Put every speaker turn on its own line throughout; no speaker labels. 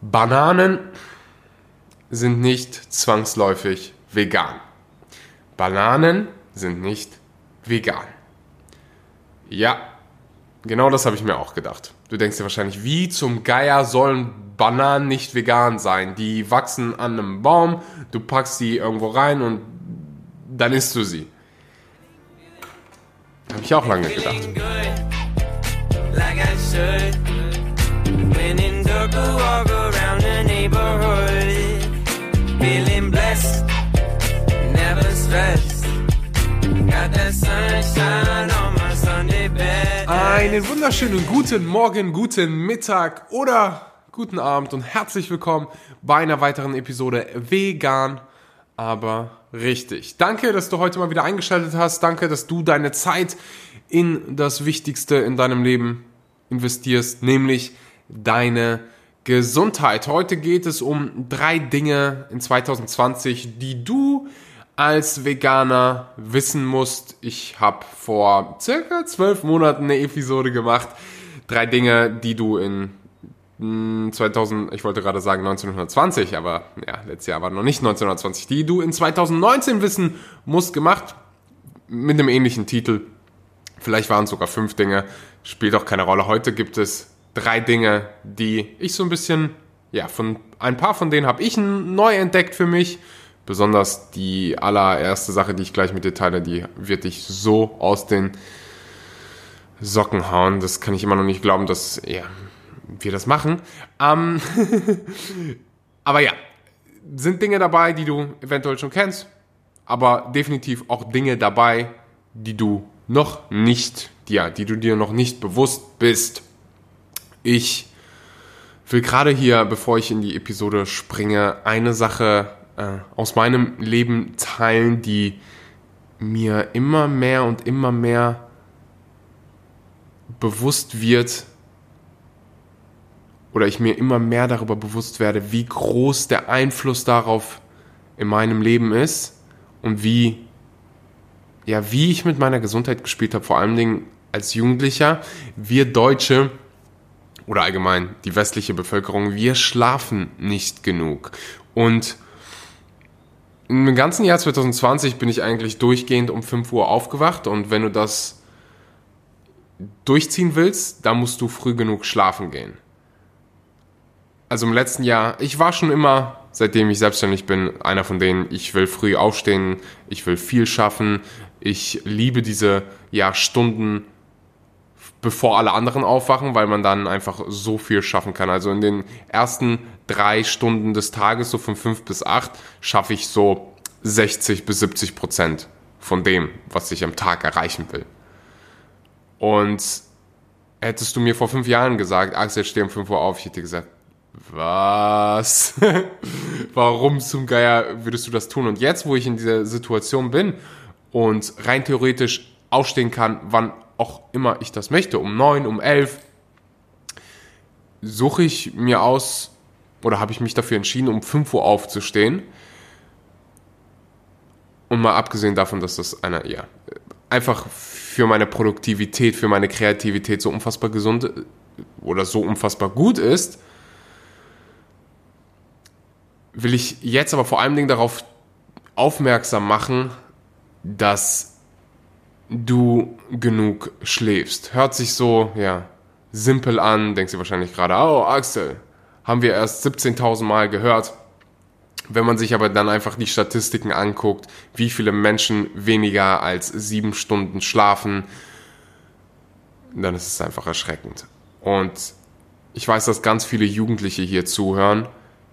Bananen sind nicht zwangsläufig vegan. Bananen sind nicht vegan. Ja, genau das habe ich mir auch gedacht. Du denkst dir wahrscheinlich, wie zum Geier sollen Bananen nicht vegan sein? Die wachsen an einem Baum, du packst die irgendwo rein und dann isst du sie. Habe ich auch lange gedacht. Einen wunderschönen guten Morgen, guten Mittag oder guten Abend und herzlich willkommen bei einer weiteren Episode Vegan, aber richtig. Danke, dass du heute mal wieder eingeschaltet hast. Danke, dass du deine Zeit in das Wichtigste in deinem Leben investierst, nämlich deine Gesundheit. Heute geht es um drei Dinge in 2020, die du als Veganer wissen musst. Ich habe vor circa zwölf Monaten eine Episode gemacht. Drei Dinge, die du in 2000, ich wollte gerade sagen 1920, aber ja, letztes Jahr war noch nicht 1920, die du in 2019 wissen musst, gemacht. Mit einem ähnlichen Titel. Vielleicht waren es sogar fünf Dinge. Spielt auch keine Rolle. Heute gibt es drei Dinge, die ich so ein bisschen, ja, von ein paar von denen habe ich neu entdeckt für mich. Besonders die allererste Sache, die ich gleich mit dir teile, die wird dich so aus den Socken hauen. Das kann ich immer noch nicht glauben, dass ja, wir das machen. Ähm aber ja, sind Dinge dabei, die du eventuell schon kennst, aber definitiv auch Dinge dabei, die du noch nicht, ja, die du dir noch nicht bewusst bist. Ich will gerade hier, bevor ich in die Episode springe, eine Sache äh, aus meinem Leben teilen, die mir immer mehr und immer mehr bewusst wird oder ich mir immer mehr darüber bewusst werde, wie groß der Einfluss darauf in meinem Leben ist und wie ja, wie ich mit meiner Gesundheit gespielt habe, vor allen Dingen als Jugendlicher. Wir Deutsche oder allgemein die westliche Bevölkerung, wir schlafen nicht genug. Und im ganzen Jahr 2020 bin ich eigentlich durchgehend um 5 Uhr aufgewacht und wenn du das durchziehen willst, dann musst du früh genug schlafen gehen. Also im letzten Jahr, ich war schon immer, seitdem ich selbstständig bin, einer von denen, ich will früh aufstehen, ich will viel schaffen, ich liebe diese ja, Stunden bevor alle anderen aufwachen, weil man dann einfach so viel schaffen kann. Also in den ersten drei Stunden des Tages, so von fünf bis acht, schaffe ich so 60 bis 70 Prozent von dem, was ich am Tag erreichen will. Und hättest du mir vor fünf Jahren gesagt, Axel, steh um fünf Uhr auf, ich hätte gesagt, was? Warum zum Geier würdest du das tun? Und jetzt, wo ich in dieser Situation bin und rein theoretisch aufstehen kann, wann auch immer ich das möchte, um neun, um elf, suche ich mir aus oder habe ich mich dafür entschieden, um 5 Uhr aufzustehen. Und mal abgesehen davon, dass das einer, ja, einfach für meine Produktivität, für meine Kreativität so unfassbar gesund oder so unfassbar gut ist, will ich jetzt aber vor Dingen darauf aufmerksam machen, dass du genug schläfst. Hört sich so, ja, simpel an, denkst du wahrscheinlich gerade, oh Axel, haben wir erst 17.000 Mal gehört. Wenn man sich aber dann einfach die Statistiken anguckt, wie viele Menschen weniger als sieben Stunden schlafen, dann ist es einfach erschreckend. Und ich weiß, dass ganz viele Jugendliche hier zuhören.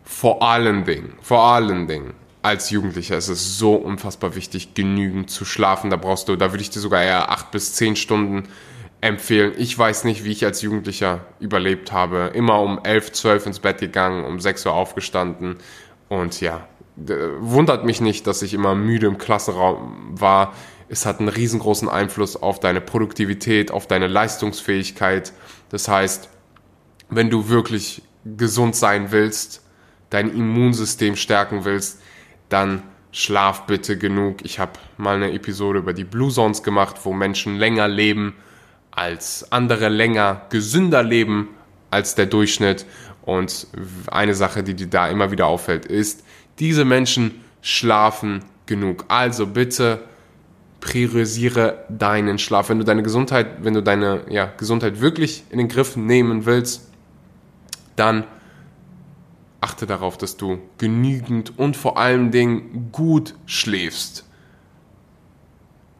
Vor allen Dingen, vor allen Dingen als Jugendlicher ist es so unfassbar wichtig, genügend zu schlafen. Da brauchst du, da würde ich dir sogar eher acht bis zehn Stunden empfehlen. Ich weiß nicht, wie ich als Jugendlicher überlebt habe. Immer um elf, zwölf ins Bett gegangen, um sechs Uhr aufgestanden. Und ja, wundert mich nicht, dass ich immer müde im Klassenraum war. Es hat einen riesengroßen Einfluss auf deine Produktivität, auf deine Leistungsfähigkeit. Das heißt, wenn du wirklich gesund sein willst, dein Immunsystem stärken willst, dann schlaf bitte genug. Ich habe mal eine Episode über die Blue Zones gemacht, wo Menschen länger leben als andere, länger gesünder leben als der Durchschnitt. Und eine Sache, die dir da immer wieder auffällt, ist, diese Menschen schlafen genug. Also bitte priorisiere deinen Schlaf. Wenn du deine Gesundheit, wenn du deine ja, Gesundheit wirklich in den Griff nehmen willst, dann achte darauf, dass du genügend und vor allen Dingen gut schläfst.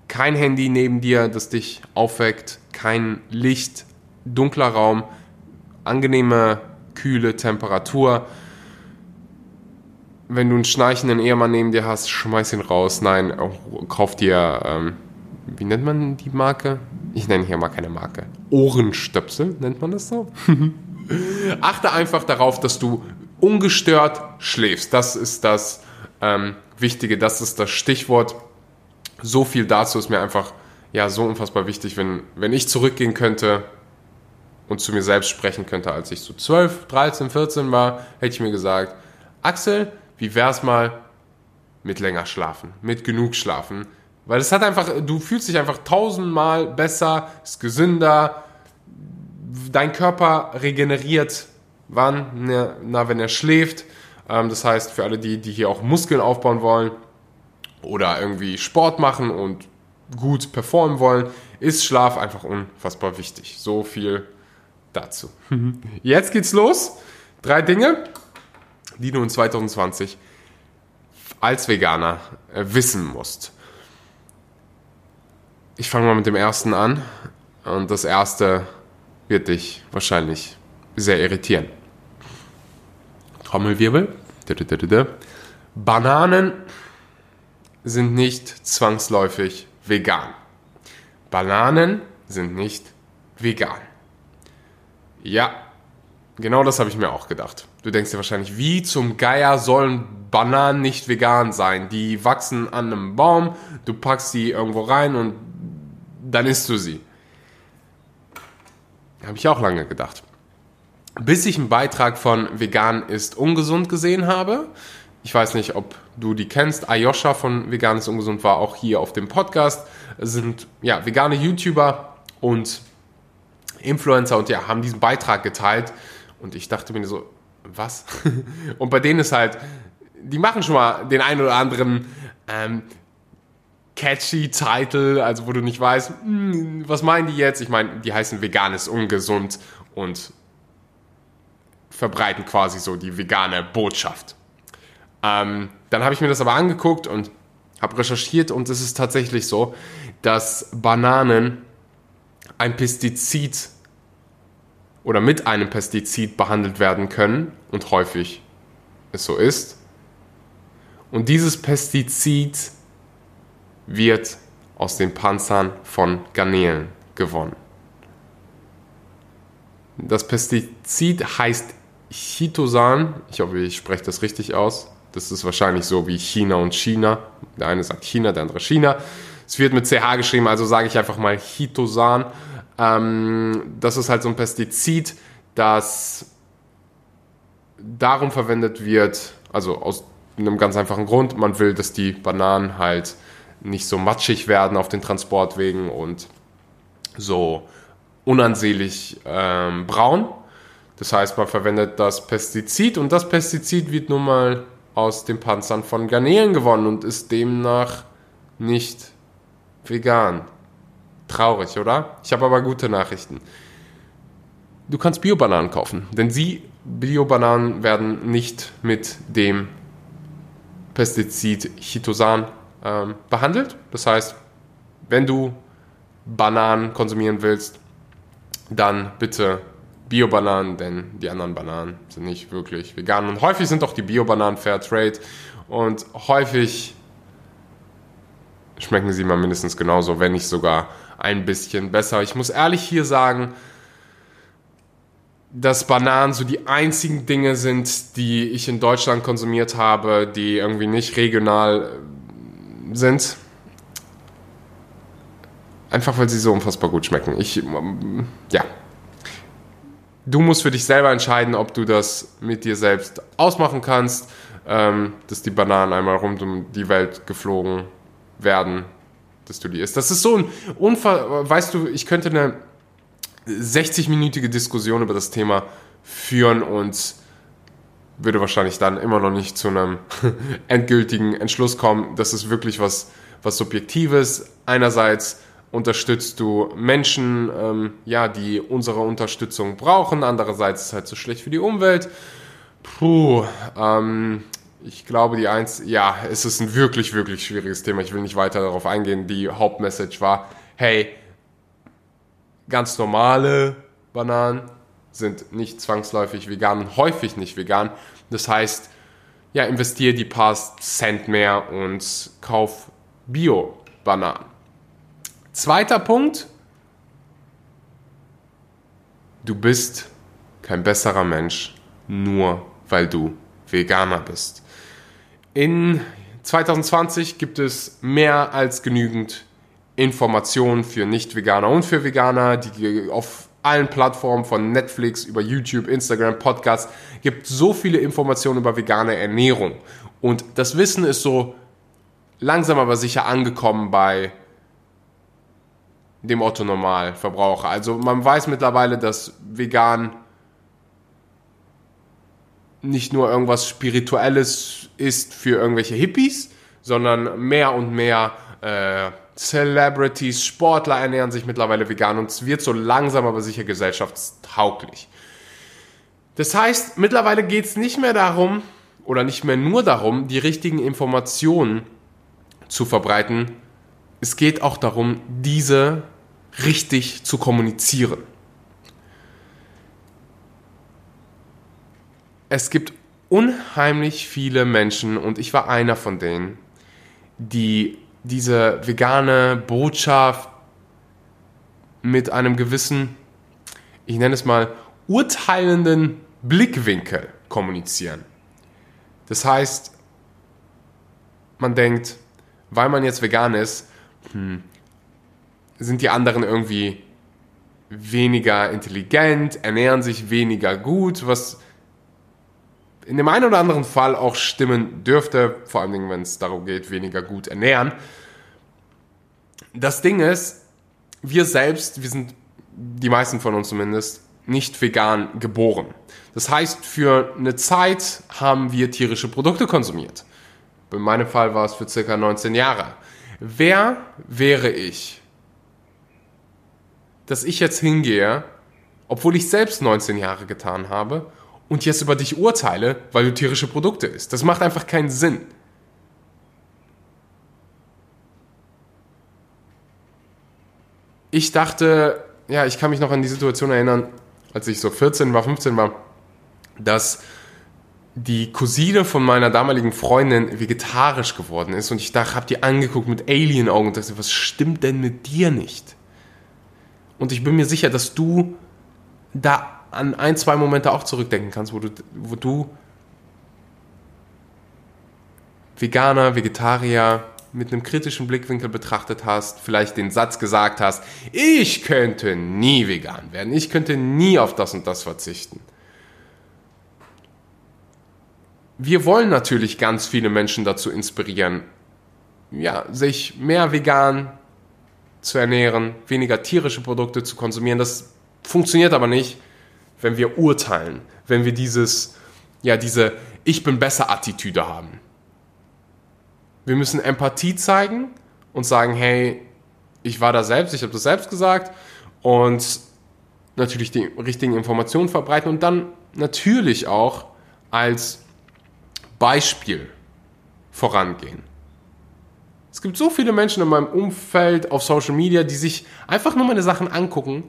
Kein Handy neben dir, das dich aufweckt, kein Licht, dunkler Raum, angenehme, kühle Temperatur. Wenn du einen schnarchenden Ehemann neben dir hast, schmeiß ihn raus. Nein, kauf dir, ähm, wie nennt man die Marke? Ich nenne hier mal keine Marke. Ohrenstöpsel, nennt man das so? Achte einfach darauf, dass du ungestört schläfst. Das ist das ähm, Wichtige, das ist das Stichwort. So viel dazu ist mir einfach ja so unfassbar wichtig, wenn, wenn ich zurückgehen könnte und zu mir selbst sprechen könnte, als ich so 12, 13, 14 war, hätte ich mir gesagt, Axel, wie wär's mal mit länger schlafen, mit genug schlafen? Weil es hat einfach, du fühlst dich einfach tausendmal besser, ist gesünder, dein Körper regeneriert Wann? Na, wenn er schläft. Ähm, das heißt, für alle die, die hier auch Muskeln aufbauen wollen oder irgendwie Sport machen und gut performen wollen, ist Schlaf einfach unfassbar wichtig. So viel dazu. Jetzt geht's los. Drei Dinge, die du in 2020 als Veganer äh, wissen musst. Ich fange mal mit dem ersten an. Und das erste wird dich wahrscheinlich sehr irritieren. Trommelwirbel. Bananen sind nicht zwangsläufig vegan. Bananen sind nicht vegan. Ja, genau das habe ich mir auch gedacht. Du denkst dir wahrscheinlich, wie zum Geier sollen Bananen nicht vegan sein? Die wachsen an einem Baum, du packst sie irgendwo rein und dann isst du sie. Habe ich auch lange gedacht bis ich einen Beitrag von Vegan ist ungesund gesehen habe. Ich weiß nicht, ob du die kennst. Ayosha von Vegan ist ungesund war auch hier auf dem Podcast. Es sind ja vegane YouTuber und Influencer und ja, haben diesen Beitrag geteilt. Und ich dachte mir so, was? und bei denen ist halt, die machen schon mal den einen oder anderen ähm, catchy Title, also wo du nicht weißt, hm, was meinen die jetzt? Ich meine, die heißen Vegan ist ungesund und verbreiten quasi so die vegane Botschaft. Ähm, dann habe ich mir das aber angeguckt und habe recherchiert und es ist tatsächlich so, dass Bananen ein Pestizid oder mit einem Pestizid behandelt werden können und häufig es so ist. Und dieses Pestizid wird aus den Panzern von Garnelen gewonnen. Das Pestizid heißt Chitosan, ich hoffe, ich spreche das richtig aus. Das ist wahrscheinlich so wie China und China. Der eine sagt China, der andere China. Es wird mit CH geschrieben, also sage ich einfach mal Chitosan. Ähm, das ist halt so ein Pestizid, das darum verwendet wird, also aus einem ganz einfachen Grund, man will, dass die Bananen halt nicht so matschig werden auf den Transportwegen und so unansehlich ähm, braun. Das heißt, man verwendet das Pestizid und das Pestizid wird nun mal aus den Panzern von Garnelen gewonnen und ist demnach nicht vegan. Traurig, oder? Ich habe aber gute Nachrichten. Du kannst Bio-Bananen kaufen, denn sie, Bio-Bananen, werden nicht mit dem Pestizid Chitosan ähm, behandelt. Das heißt, wenn du Bananen konsumieren willst, dann bitte Bio-Bananen, denn die anderen Bananen sind nicht wirklich vegan. Und häufig sind auch die Bio-Bananen Fair Trade und häufig schmecken sie mal mindestens genauso, wenn nicht sogar ein bisschen besser. Ich muss ehrlich hier sagen, dass Bananen so die einzigen Dinge sind, die ich in Deutschland konsumiert habe, die irgendwie nicht regional äh, sind. Einfach weil sie so unfassbar gut schmecken. Ich, ähm, ja, du musst für dich selber entscheiden, ob du das mit dir selbst ausmachen kannst, ähm, dass die Bananen einmal rund um die Welt geflogen werden, dass du die isst. Das ist so ein Unfall, weißt du, ich könnte eine 60-minütige Diskussion über das Thema führen uns würde wahrscheinlich dann immer noch nicht zu einem endgültigen Entschluss kommen. Das ist wirklich was, was Subjektives. Einerseits unterstützt du Menschen, ähm, ja, die unsere Unterstützung brauchen. Andererseits ist es halt so schlecht für die Umwelt. Puh, ähm, ich glaube, die eins, ja, es ist ein wirklich, wirklich schwieriges Thema. Ich will nicht weiter darauf eingehen. Die Hauptmessage war, hey, ganz normale Bananen sind nicht zwangsläufig vegan, häufig nicht vegan. Das heißt, ja, investiere die paar Cent mehr und kauf Bio-Bananen. Zweiter Punkt, du bist kein besserer Mensch, nur weil du Veganer bist. In 2020 gibt es mehr als genügend Informationen für Nicht-Veganer und für Veganer, die auf allen Plattformen von Netflix über YouTube, Instagram, Podcasts gibt so viele Informationen über vegane Ernährung. Und das Wissen ist so langsam aber sicher angekommen bei dem Otto Normalverbraucher. Also man weiß mittlerweile, dass vegan nicht nur irgendwas Spirituelles ist für irgendwelche Hippies, sondern mehr und mehr äh, Celebrities, Sportler ernähren sich mittlerweile vegan und es wird so langsam aber sicher gesellschaftstauglich. Das heißt, mittlerweile geht es nicht mehr darum oder nicht mehr nur darum, die richtigen Informationen zu verbreiten. Es geht auch darum, diese richtig zu kommunizieren. Es gibt unheimlich viele Menschen, und ich war einer von denen, die diese vegane Botschaft mit einem gewissen, ich nenne es mal, urteilenden Blickwinkel kommunizieren. Das heißt, man denkt, weil man jetzt vegan ist, hm, sind die anderen irgendwie weniger intelligent, ernähren sich weniger gut, was in dem einen oder anderen Fall auch stimmen dürfte, vor allem wenn es darum geht, weniger gut ernähren. Das Ding ist, wir selbst, wir sind, die meisten von uns zumindest, nicht vegan geboren. Das heißt, für eine Zeit haben wir tierische Produkte konsumiert. In meinem Fall war es für circa 19 Jahre. Wer wäre ich, dass ich jetzt hingehe, obwohl ich selbst 19 Jahre getan habe und jetzt über dich urteile, weil du tierische Produkte isst. Das macht einfach keinen Sinn. Ich dachte, ja, ich kann mich noch an die Situation erinnern, als ich so 14 war, 15 war, dass die Cousine von meiner damaligen Freundin vegetarisch geworden ist und ich dachte, hab die angeguckt mit Alien-Augen und dachte, was stimmt denn mit dir nicht? Und ich bin mir sicher, dass du da an ein, zwei Momente auch zurückdenken kannst, wo du, wo du Veganer, Vegetarier mit einem kritischen Blickwinkel betrachtet hast, vielleicht den Satz gesagt hast, ich könnte nie vegan werden, ich könnte nie auf das und das verzichten. Wir wollen natürlich ganz viele Menschen dazu inspirieren, ja, sich mehr vegan zu ernähren, weniger tierische Produkte zu konsumieren. Das funktioniert aber nicht, wenn wir urteilen, wenn wir dieses, ja, diese Ich bin besser Attitüde haben. Wir müssen Empathie zeigen und sagen, hey, ich war da selbst, ich habe das selbst gesagt und natürlich die richtigen Informationen verbreiten und dann natürlich auch als Beispiel vorangehen. Es gibt so viele Menschen in meinem Umfeld auf Social Media, die sich einfach nur meine Sachen angucken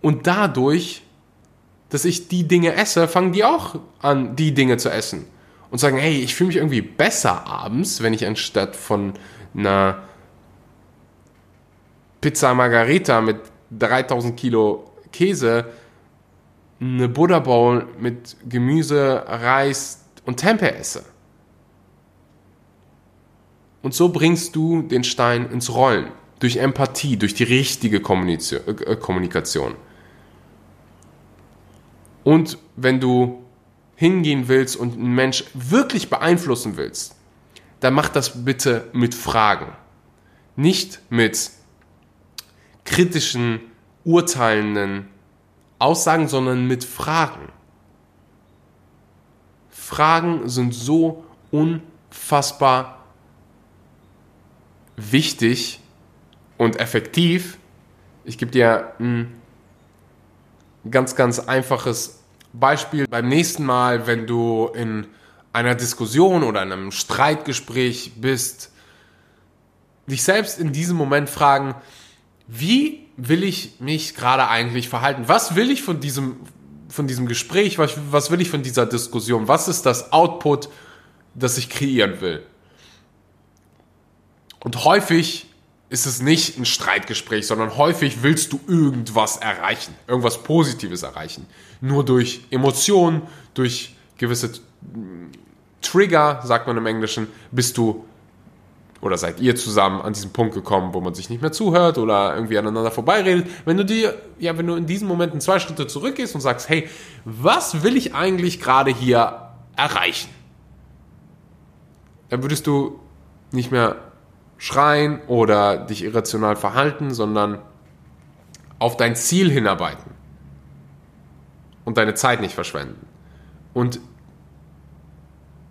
und dadurch dass ich die Dinge esse, fangen die auch an, die Dinge zu essen. Und sagen, hey, ich fühle mich irgendwie besser abends, wenn ich anstatt von einer Pizza Margarita mit 3000 Kilo Käse eine Buddha Bowl mit Gemüse, Reis und Tempeh esse. Und so bringst du den Stein ins Rollen. Durch Empathie, durch die richtige äh, Kommunikation. Und wenn du hingehen willst und einen Mensch wirklich beeinflussen willst, dann mach das bitte mit Fragen. Nicht mit kritischen, urteilenden Aussagen, sondern mit Fragen. Fragen sind so unfassbar wichtig und effektiv. Ich gebe dir ein ganz, ganz einfaches Beispiel. Beim nächsten Mal, wenn du in einer Diskussion oder einem Streitgespräch bist, dich selbst in diesem Moment fragen, wie will ich mich gerade eigentlich verhalten? Was will ich von diesem, von diesem Gespräch? Was, was will ich von dieser Diskussion? Was ist das Output, das ich kreieren will? Und häufig ist es nicht ein Streitgespräch, sondern häufig willst du irgendwas erreichen, irgendwas Positives erreichen. Nur durch Emotionen, durch gewisse Trigger, sagt man im Englischen, bist du oder seid ihr zusammen an diesen Punkt gekommen, wo man sich nicht mehr zuhört oder irgendwie aneinander vorbeiredet. Wenn du dir, ja, wenn du in diesen Momenten zwei Schritte zurückgehst und sagst, hey, was will ich eigentlich gerade hier erreichen? Dann würdest du nicht mehr schreien oder dich irrational verhalten, sondern auf dein Ziel hinarbeiten und deine Zeit nicht verschwenden. Und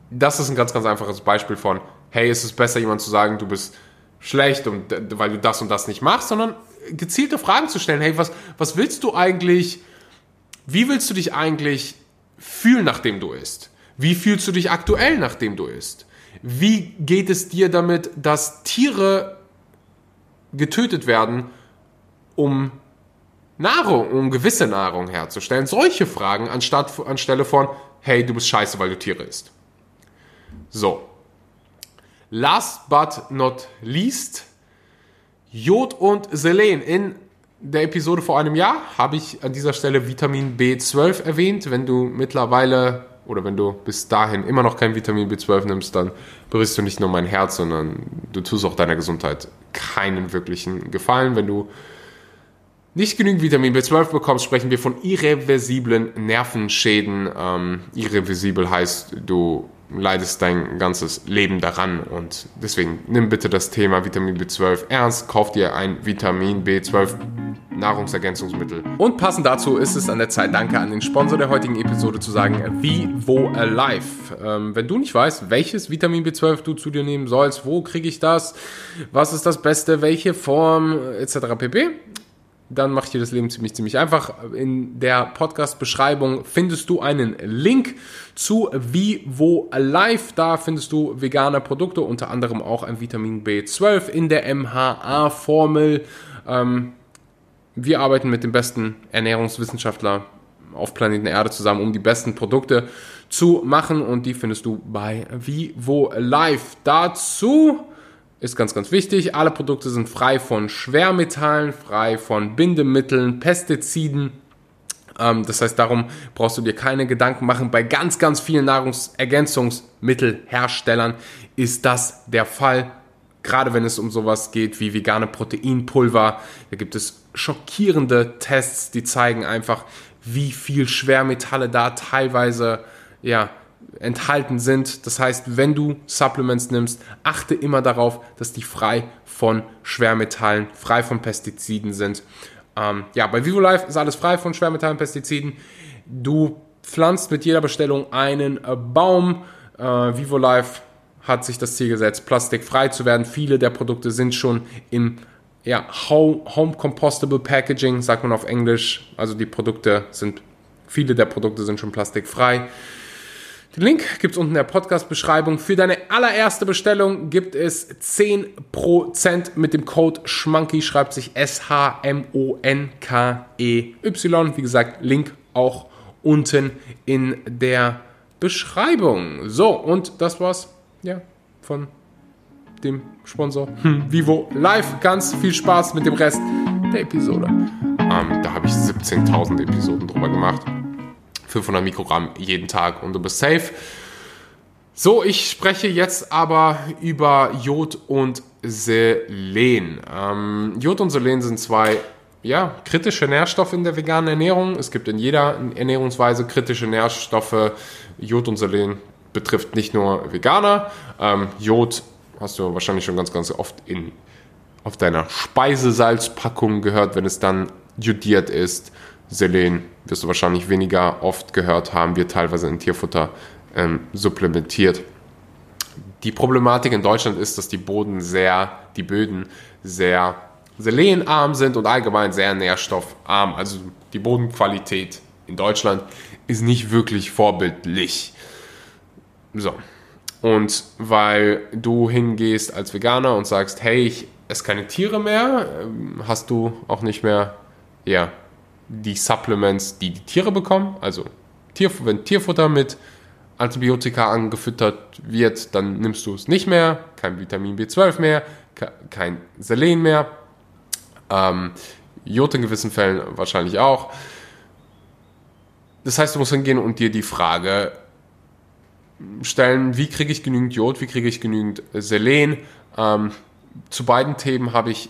das ist ein ganz, ganz einfaches Beispiel von, hey, ist es besser, jemand zu sagen, du bist schlecht und weil du das und das nicht machst, sondern gezielte Fragen zu stellen. Hey, was, was willst du eigentlich, wie willst du dich eigentlich fühlen, nachdem du isst? Wie fühlst du dich aktuell, nachdem du isst? Wie geht es dir damit, dass Tiere getötet werden, um Nahrung, um gewisse Nahrung herzustellen? Solche Fragen anstatt, anstelle von, hey, du bist scheiße, weil du Tiere isst. So. Last but not least, Jod und Selen. In der Episode vor einem Jahr habe ich an dieser Stelle Vitamin B12 erwähnt. Wenn du mittlerweile oder wenn du bis dahin immer noch kein Vitamin B12 nimmst, dann berührst du nicht nur mein Herz, sondern du tust auch deiner Gesundheit keinen wirklichen Gefallen. Wenn du nicht genügend Vitamin B12 bekommst, sprechen wir von irreversiblen Nervenschäden. Ähm, irreversibel heißt, du leidest dein ganzes Leben daran. Und deswegen nimm bitte das Thema Vitamin B12 ernst, kauf dir ein Vitamin B12 Nahrungsergänzungsmittel. Und passend dazu ist es an der Zeit, danke an den Sponsor der heutigen Episode zu sagen, Vivo Alive. Ähm, wenn du nicht weißt, welches Vitamin B12 du zu dir nehmen sollst, wo kriege ich das, was ist das Beste, welche Form etc. pp dann macht dir das Leben ziemlich, ziemlich einfach. In der Podcast-Beschreibung findest du einen Link zu Vivo Life. Da findest du vegane Produkte, unter anderem auch ein Vitamin B12 in der MHA-Formel. Ähm, wir arbeiten mit dem besten Ernährungswissenschaftler auf Planeten Erde zusammen, um die besten Produkte zu machen und die findest du bei Vivo Life. Dazu ist ganz, ganz wichtig. Alle Produkte sind frei von Schwermetallen, frei von Bindemitteln, Pestiziden. Ähm, das heißt, darum brauchst du dir keine Gedanken machen. Bei ganz, ganz vielen Nahrungsergänzungsmittelherstellern ist das der Fall. Gerade wenn es um sowas geht wie vegane Proteinpulver. Da gibt es schockierende Tests, die zeigen einfach, wie viel Schwermetalle da teilweise ja, enthalten sind. Das heißt, wenn du Supplements nimmst, achte immer darauf, dass die frei von Schwermetallen, frei von Pestiziden sind. Ähm, ja, bei VivoLife ist alles frei von Schwermetallen, Pestiziden. Du pflanzt mit jeder Bestellung einen äh, Baum. Äh, VivoLife hat sich das Ziel gesetzt, plastikfrei zu werden. Viele der Produkte sind schon im ja, Home Compostable Packaging, sagt man auf Englisch. Also die Produkte sind, viele der Produkte sind schon plastikfrei. Den Link gibt es unten in der Podcast-Beschreibung. Für deine allererste Bestellung gibt es 10% mit dem Code SCHMANKY, schreibt sich S-H-M-O-N-K-E-Y. Wie gesagt, Link auch unten in der Beschreibung. So, und das war's ja, von dem Sponsor. Vivo Live. Ganz viel Spaß mit dem Rest der Episode. Ähm, da habe ich 17.000 Episoden drüber gemacht. 500 Mikrogramm jeden Tag und du bist safe. So, ich spreche jetzt aber über Jod und Selen. Ähm, Jod und Selen sind zwei ja, kritische Nährstoffe in der veganen Ernährung. Es gibt in jeder Ernährungsweise kritische Nährstoffe. Jod und Selen betrifft nicht nur Veganer. Ähm, Jod hast du wahrscheinlich schon ganz, ganz oft in, auf deiner Speisesalzpackung gehört, wenn es dann jodiert ist. Selen wirst du wahrscheinlich weniger oft gehört haben, wird teilweise in Tierfutter ähm, supplementiert. Die Problematik in Deutschland ist, dass die Boden sehr, die Böden sehr selenarm sind und allgemein sehr nährstoffarm. Also die Bodenqualität in Deutschland ist nicht wirklich vorbildlich. So. Und weil du hingehst als Veganer und sagst, hey, ich esse keine Tiere mehr, ähm, hast du auch nicht mehr ja, die Supplements, die die Tiere bekommen. Also Tier, wenn Tierfutter mit Antibiotika angefüttert wird, dann nimmst du es nicht mehr. Kein Vitamin B12 mehr, kein Selen mehr. Ähm, Jod in gewissen Fällen wahrscheinlich auch. Das heißt, du musst hingehen und dir die Frage stellen, wie kriege ich genügend Jod, wie kriege ich genügend Selen. Ähm, zu beiden Themen habe ich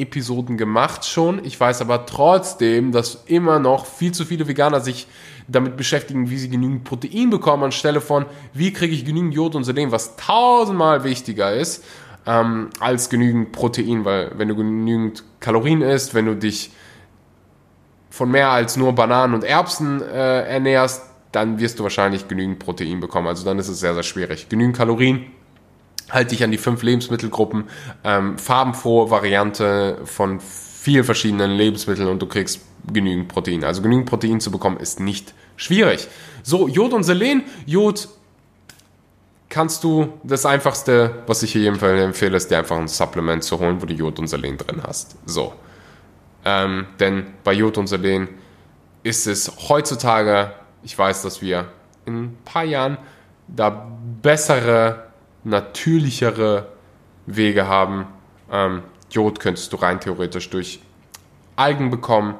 Episoden gemacht schon. Ich weiß aber trotzdem, dass immer noch viel zu viele Veganer sich damit beschäftigen, wie sie genügend Protein bekommen, anstelle von, wie kriege ich genügend Jod und Selen, was tausendmal wichtiger ist ähm, als genügend Protein, weil wenn du genügend Kalorien isst, wenn du dich von mehr als nur Bananen und Erbsen äh, ernährst, dann wirst du wahrscheinlich genügend Protein bekommen. Also dann ist es sehr, sehr schwierig. Genügend Kalorien, halt dich an die fünf Lebensmittelgruppen, ähm, farbenfrohe Variante von vielen verschiedenen Lebensmitteln und du kriegst genügend Protein. Also genügend Protein zu bekommen ist nicht schwierig. So, Jod und Selen. Jod kannst du, das einfachste, was ich hier jedenfalls empfehle, ist dir einfach ein Supplement zu holen, wo du Jod und Selen drin hast. So. Ähm, denn bei Jod und Selen ist es heutzutage, ich weiß, dass wir in ein paar Jahren da bessere, natürlichere Wege haben. Ähm, Jod könntest du rein theoretisch durch Algen bekommen.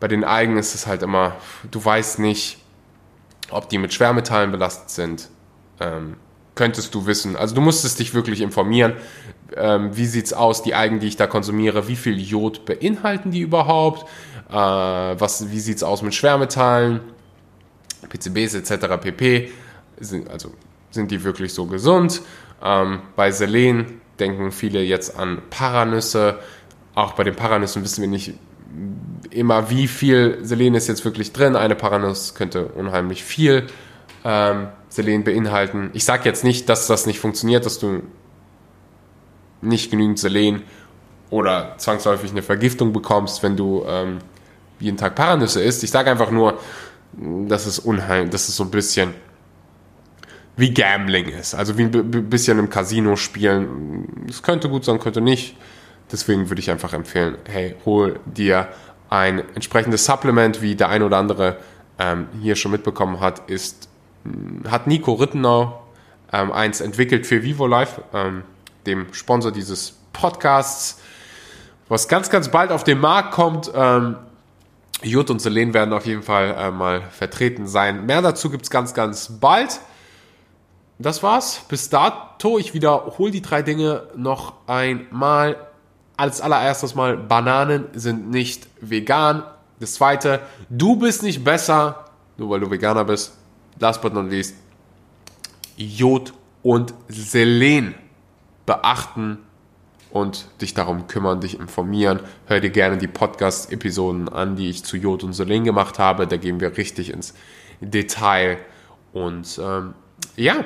Bei den Algen ist es halt immer, du weißt nicht, ob die mit Schwermetallen belastet sind. Ähm, könntest du wissen. Also du musstest dich wirklich informieren. Ähm, wie es aus, die Algen, die ich da konsumiere, wie viel Jod beinhalten die überhaupt? Äh, was, wie es aus mit Schwermetallen, PCBs etc. pp. Also sind die wirklich so gesund? Ähm, bei Selen denken viele jetzt an Paranüsse. Auch bei den Paranüssen wissen wir nicht immer, wie viel Selen ist jetzt wirklich drin. Eine Paranuss könnte unheimlich viel ähm, Selen beinhalten. Ich sage jetzt nicht, dass das nicht funktioniert, dass du nicht genügend Selen oder zwangsläufig eine Vergiftung bekommst, wenn du ähm, jeden Tag Paranüsse isst. Ich sage einfach nur, dass es unheimlich, dass es so ein bisschen wie Gambling ist. Also wie ein bisschen im Casino spielen. Es könnte gut sein, könnte nicht. Deswegen würde ich einfach empfehlen, hey, hol dir ein entsprechendes Supplement, wie der ein oder andere ähm, hier schon mitbekommen hat, ist, hat Nico Rittenau ähm, eins entwickelt für Vivo Life, ähm, dem Sponsor dieses Podcasts, was ganz, ganz bald auf den Markt kommt. Ähm, Jut und Selene werden auf jeden Fall äh, mal vertreten sein. Mehr dazu gibt es ganz, ganz bald. Das war's. Bis dato. Ich wiederhole die drei Dinge noch einmal. Als allererstes mal, Bananen sind nicht vegan. Das zweite, du bist nicht besser, nur weil du Veganer bist. Last but not least, Jod und Selen beachten und dich darum kümmern, dich informieren. Hör dir gerne die Podcast-Episoden an, die ich zu Jod und Selen gemacht habe. Da gehen wir richtig ins Detail. Und ähm, ja,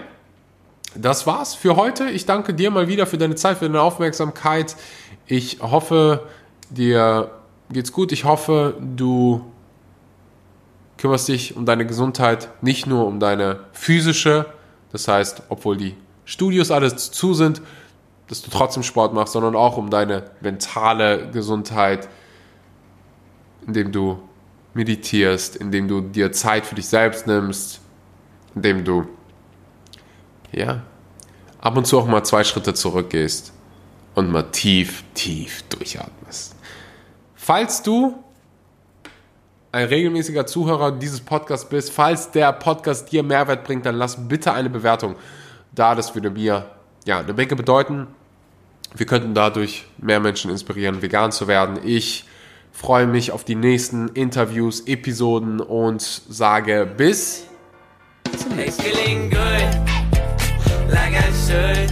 das war's für heute. Ich danke dir mal wieder für deine Zeit, für deine Aufmerksamkeit. Ich hoffe, dir geht's gut. Ich hoffe, du kümmerst dich um deine Gesundheit, nicht nur um deine physische, das heißt, obwohl die Studios alles zu sind, dass du trotzdem Sport machst, sondern auch um deine mentale Gesundheit, indem du meditierst, indem du dir Zeit für dich selbst nimmst, indem du ja, ab und zu auch mal zwei Schritte zurückgehst und mal tief, tief durchatmest. Falls du ein regelmäßiger Zuhörer dieses Podcasts bist, falls der Podcast dir Mehrwert bringt, dann lass bitte eine Bewertung da. Das würde mir ja eine Menge bedeuten. Wir könnten dadurch mehr Menschen inspirieren, vegan zu werden. Ich freue mich auf die nächsten Interviews, Episoden und sage bis zum nächsten Mal. like I should.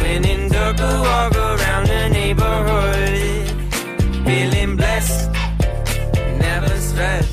When in Durga, walk around the neighborhood, feeling blessed, never stressed.